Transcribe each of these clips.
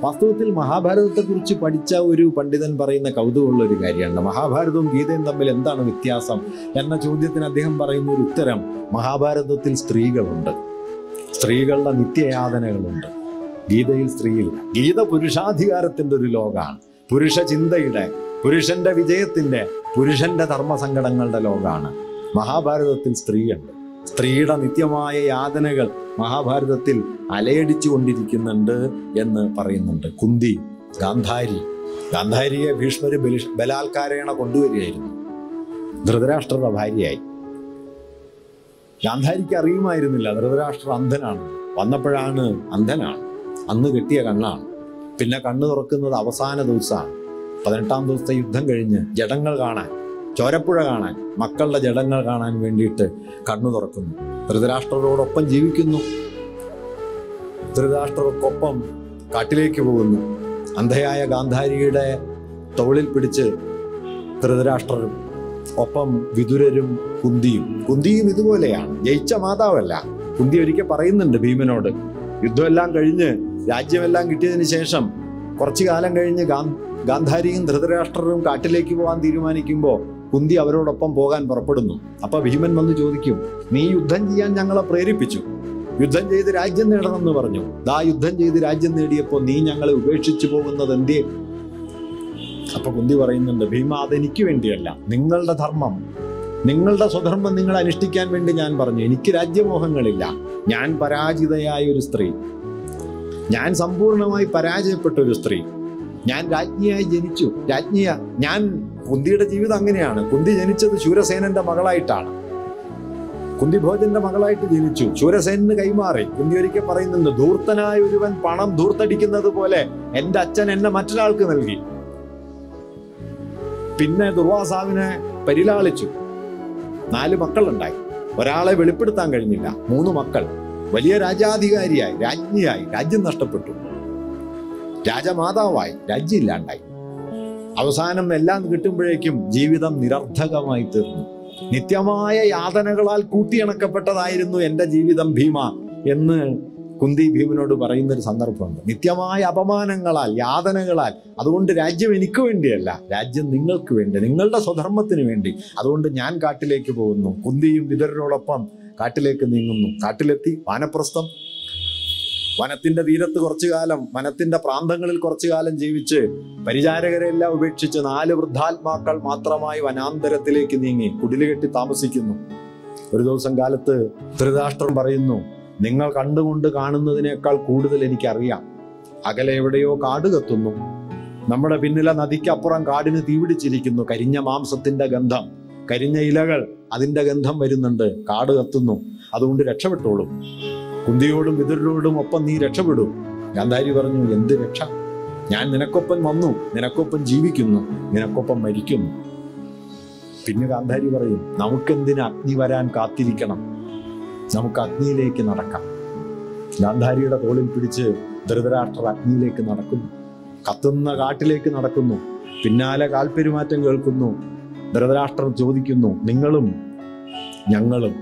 വാസ്തവത്തിൽ മഹാഭാരതത്തെക്കുറിച്ച് പഠിച്ച ഒരു പണ്ഡിതൻ പറയുന്ന കൗതുകമുള്ള ഒരു കാര്യമാണ്. മഹാഭാരതവും ഗീതയും തമ്മിൽ എന്താണ് വ്യത്യാസം എന്ന ചോദ്യത്തിന് അദ്ദേഹം പറയുന്ന ഒരു ഉത്തരം മഹാഭാരതത്തിൽ സ്ത്രീകളുണ്ട്. സ്ത്രീകളുടെ നിത്യയാതനകളുണ്ട്. ഗീതയിൽ സ്ത്രീയില്ല. ഗീത പുരുഷാധികാരത്തിന്റെ ഒരു ലോകമാണ്. പുരുഷ ചിന്തയുടെ പുരുഷന്റെ വിജയത്തിന്റെ പുരുഷന്റെ ധർമ്മസങ്കടങ്ങളുടെ ലോകമാണ്. മഹാഭാരതത്തിൽ സ്ത്രീയുണ്ട്. സ്ത്രീയുടെ നിത്യമായ യാതനകൾ മഹാഭാരതത്തിൽ അലയടിച്ചു കൊണ്ടിരിക്കുന്നുണ്ട് എന്ന് പറയുന്നുണ്ട്. കുന്തി ഗാന്ധാരി. ഗാന്ധാരിയെ ഭീഷ്മര് ബലിഷ് ബലാത്കാരേണ കൊണ്ടുവരികയായിരുന്നു. ധൃതരാഷ്ട്രയുടെ ഭാര്യയായി. ഗാന്ധാരിക്ക് അറിയുമായിരുന്നില്ല. ധൃതരാഷ്ട്ര അന്ധനാണ്. വന്നപ്പോഴാണ് അന്ധനാണ്. അന്ന് കിട്ടിയ കണ്ണാണ്. പിന്നെ കണ്ണു തുറക്കുന്നത് അവസാന ദിവസമാണ്. പതിനെട്ടാം ദിവസത്തെ യുദ്ധം കഴിഞ്ഞ് ജടങ്ങൾ കാണാൻ ചോരപ്പുഴ കാണാൻ മക്കളുടെ ജഡങ്ങൾ കാണാൻ വേണ്ടിയിട്ട് കണ്ണു തുറക്കുന്നു. ധൃതരാഷ്ട്രരോടൊപ്പം ജീവിക്കുന്നു. ധൃതരാഷ്ട്രർക്കൊപ്പം കാട്ടിലേക്ക് പോകുന്നു. അന്ധയായ ഗാന്ധാരിയുടെ തോളിൽ പിടിച്ച് ധൃതരാഷ്ട്രരും ഒപ്പം വിതുരരും കുന്തിയും. കുന്തിയും ഇതുപോലെയാണ്. ജയിച്ച മാതാവല്ല. കുന്തി ഒരിക്കൽ പറയുന്നുണ്ട് ഭീമനോട്. യുദ്ധമെല്ലാം കഴിഞ്ഞ് രാജ്യമെല്ലാം കിട്ടിയതിന് ശേഷം കുറച്ചു കാലം കഴിഞ്ഞ് ഗാ ഗാന്ധാരിയും ധൃതരാഷ്ട്രരും കാട്ടിലേക്ക് പോകാൻ തീരുമാനിക്കുമ്പോൾ കുന്തി അവരോടൊപ്പം പോകാൻ പുറപ്പെടുന്നു. അപ്പൊ ഭീമൻ വന്ന് ചോദിക്കും നീ യുദ്ധം ചെയ്യാൻ ഞങ്ങളെ പ്രേരിപ്പിച്ചു. യുദ്ധം ചെയ്ത് രാജ്യം നേടണമെന്ന് പറഞ്ഞു. ദാ യുദ്ധം ചെയ്ത് രാജ്യം നേടിയപ്പോൾ നീ ഞങ്ങളെ ഉപേക്ഷിച്ചു പോകുന്നത് എന്തേ അപ്പൊ കുന്തി പറയുന്നുണ്ട് ഭീമ അതെനിക്ക് വേണ്ടിയല്ല. നിങ്ങളുടെ ധർമ്മം നിങ്ങളുടെ സ്വധർമ്മം നിങ്ങൾ അനുഷ്ഠിക്കാൻ വേണ്ടി ഞാൻ പറഞ്ഞു. എനിക്ക് രാജ്യമോഹങ്ങളില്ല. ഞാൻ പരാജിതയായ ഒരു സ്ത്രീ. ഞാൻ സമ്പൂർണമായി പരാജയപ്പെട്ട ഒരു സ്ത്രീ. ഞാൻ രാജ്ഞിയായി ജനിച്ചു. രാജ്ഞിയ ഞാൻ കുന്തിയുടെ ജീവിതം അങ്ങനെയാണ്. കുന്തി ജനിച്ചത് ശൂരസേനന്റെ മകളായിട്ടാണ്. കുന്തി ഭോജന്റെ മകളായിട്ട് ജനിച്ചു. ശൂരസേനന് കൈമാറി. കുന്തി ഒരിക്കൽ പറയുന്നുണ്ട് ധൂർത്തനായ ഒരുവൻ പണം ധൂർത്തടിക്കുന്നത് പോലെ എന്റെ അച്ഛൻ എന്നെ മറ്റൊരാൾക്ക് നൽകി. പിന്നെ ദുർവാസാവിനെ പരിലാളിച്ചു. നാല് മക്കളുണ്ടായി. ഒരാളെ വെളിപ്പെടുത്താൻ കഴിഞ്ഞില്ല. മൂന്ന് മക്കൾ. വലിയ രാജാധികാരിയായി രാജ്ഞിയായി രാജ്യം നഷ്ടപ്പെട്ടു. രാജമാതാവായി രാജ്യമില്ലാണ്ടായി. അവസാനം എല്ലാം കിട്ടുമ്പോഴേക്കും ജീവിതം നിരർത്ഥകമായി തീർന്നു. നിത്യമായ യാതനകളാൽ കൂട്ടിയിണക്കപ്പെട്ടതായിരുന്നു എന്റെ ജീവിതം ഭീമ എന്ന് കുന്തി ഭീമനോട് പറയുന്ന ഒരു സന്ദർഭമുണ്ട്. നിത്യമായ അപമാനങ്ങളാൽ യാതനകളാൽ അതുകൊണ്ട് രാജ്യം എനിക്ക് വേണ്ടിയല്ല രാജ്യം നിങ്ങൾക്ക് വേണ്ടി നിങ്ങളുടെ സ്വധർമ്മത്തിന് വേണ്ടി. അതുകൊണ്ട് ഞാൻ കാട്ടിലേക്ക് പോകുന്നു. കുന്തിയും വിതരനോടൊപ്പം കാട്ടിലേക്ക് നീങ്ങുന്നു. കാട്ടിലെത്തി വാനപ്രസ്ഥം വനത്തിന്റെ തീരത്ത് കുറച്ചു കാലം വനത്തിന്റെ പ്രാന്തങ്ങളിൽ കുറച്ചു കാലം ജീവിച്ച് പരിചാരകരെല്ലാം ഉപേക്ഷിച്ച് നാല് വൃദ്ധാത്മാക്കൾ മാത്രമായി വനാന്തരത്തിലേക്ക് നീങ്ങി കുടിലുകെട്ടി താമസിക്കുന്നു. ഒരു ദിവസം കാലത്ത് ധൃതാഷ്ട്രം പറയുന്നു നിങ്ങൾ കണ്ടുകൊണ്ട് കാണുന്നതിനേക്കാൾ കൂടുതൽ എനിക്കറിയാം. അകലെ എവിടെയോ കാട് കത്തുന്നു. നമ്മുടെ പിന്നിലെ നദിക്കപ്പുറം കാടിന് തീപിടിച്ചിരിക്കുന്നു. കരിഞ്ഞ മാംസത്തിന്റെ ഗന്ധം കരിഞ്ഞ ഇലകൾ അതിന്റെ ഗന്ധം വരുന്നുണ്ട്. കാട് കത്തുന്നു. അതുകൊണ്ട് രക്ഷപ്പെട്ടോളും. കുന്തിയോടും വിതുരോടും ഒപ്പം നീ രക്ഷപ്പെടും. ഗാന്ധാരി പറഞ്ഞു എന്ത് രക്ഷ? ഞാൻ നിനക്കൊപ്പം വന്നു നിനക്കൊപ്പം ജീവിക്കുന്നു നിനക്കൊപ്പം മരിക്കുന്നു. പിന്നെ ഗാന്ധാരി പറയും നമുക്കെന്തിന് അഗ്നി വരാൻ കാത്തിരിക്കണം? നമുക്ക് അഗ്നിയിലേക്ക് നടക്കാം. ഗാന്ധാരിയുടെ തോളിൽ പിടിച്ച് ധൃതരാഷ്ട്രർ അഗ്നിയിലേക്ക് നടക്കുന്നു. കത്തുന്ന കാട്ടിലേക്ക് നടക്കുന്നു. പിന്നാലെ കാൽപ്പെരുമാറ്റം കേൾക്കുന്നു. ധൃതരാഷ്ട്രർ ചോദിക്കുന്നു നിങ്ങളും ഞങ്ങളും?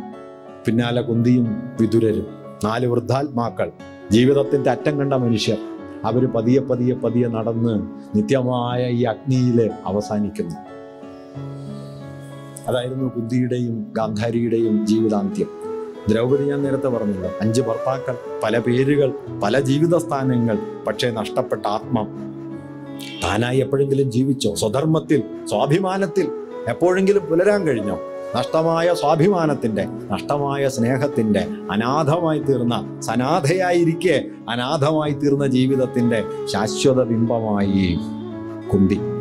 പിന്നാലെ കുന്തിയും വിതുരരും. നാല് വൃദ്ധാത്മാക്കൾ ജീവിതത്തിന്റെ അറ്റം കണ്ട മനുഷ്യർ അവർ പതിയെ പതിയെ പതിയെ നടന്ന് നിത്യമായ ഈ അഗ്നിയിൽ അവസാനിക്കുന്നു. അതായിരുന്നു കുന്തിയുടെയും ഗാന്ധാരിയുടെയും ജീവിതാന്ത്യം. ദ്രൗപദി ഞാൻ നേരത്തെ പറഞ്ഞല്ലോ അഞ്ച് ഭർത്താക്കൾ പല പേരുകൾ പല ജീവിത സ്ഥാനങ്ങൾ പക്ഷേ നഷ്ടപ്പെട്ട ആത്മം. താനായി എപ്പോഴെങ്കിലും ജീവിച്ചോ? സ്വധർമ്മത്തിൽ സ്വാഭിമാനത്തിൽ എപ്പോഴെങ്കിലും പുലരാൻ കഴിഞ്ഞോ? നഷ്ടമായ സ്വാഭിമാനത്തിന്റെ നഷ്ടമായ സ്നേഹത്തിന്റെ അനാഥമായി തീർന്ന സനാഥയായിരിക്കെ അനാഥമായി തീർന്ന ജീവിതത്തിന്റെ ശാശ്വത ബിംബമായി കുന്തി.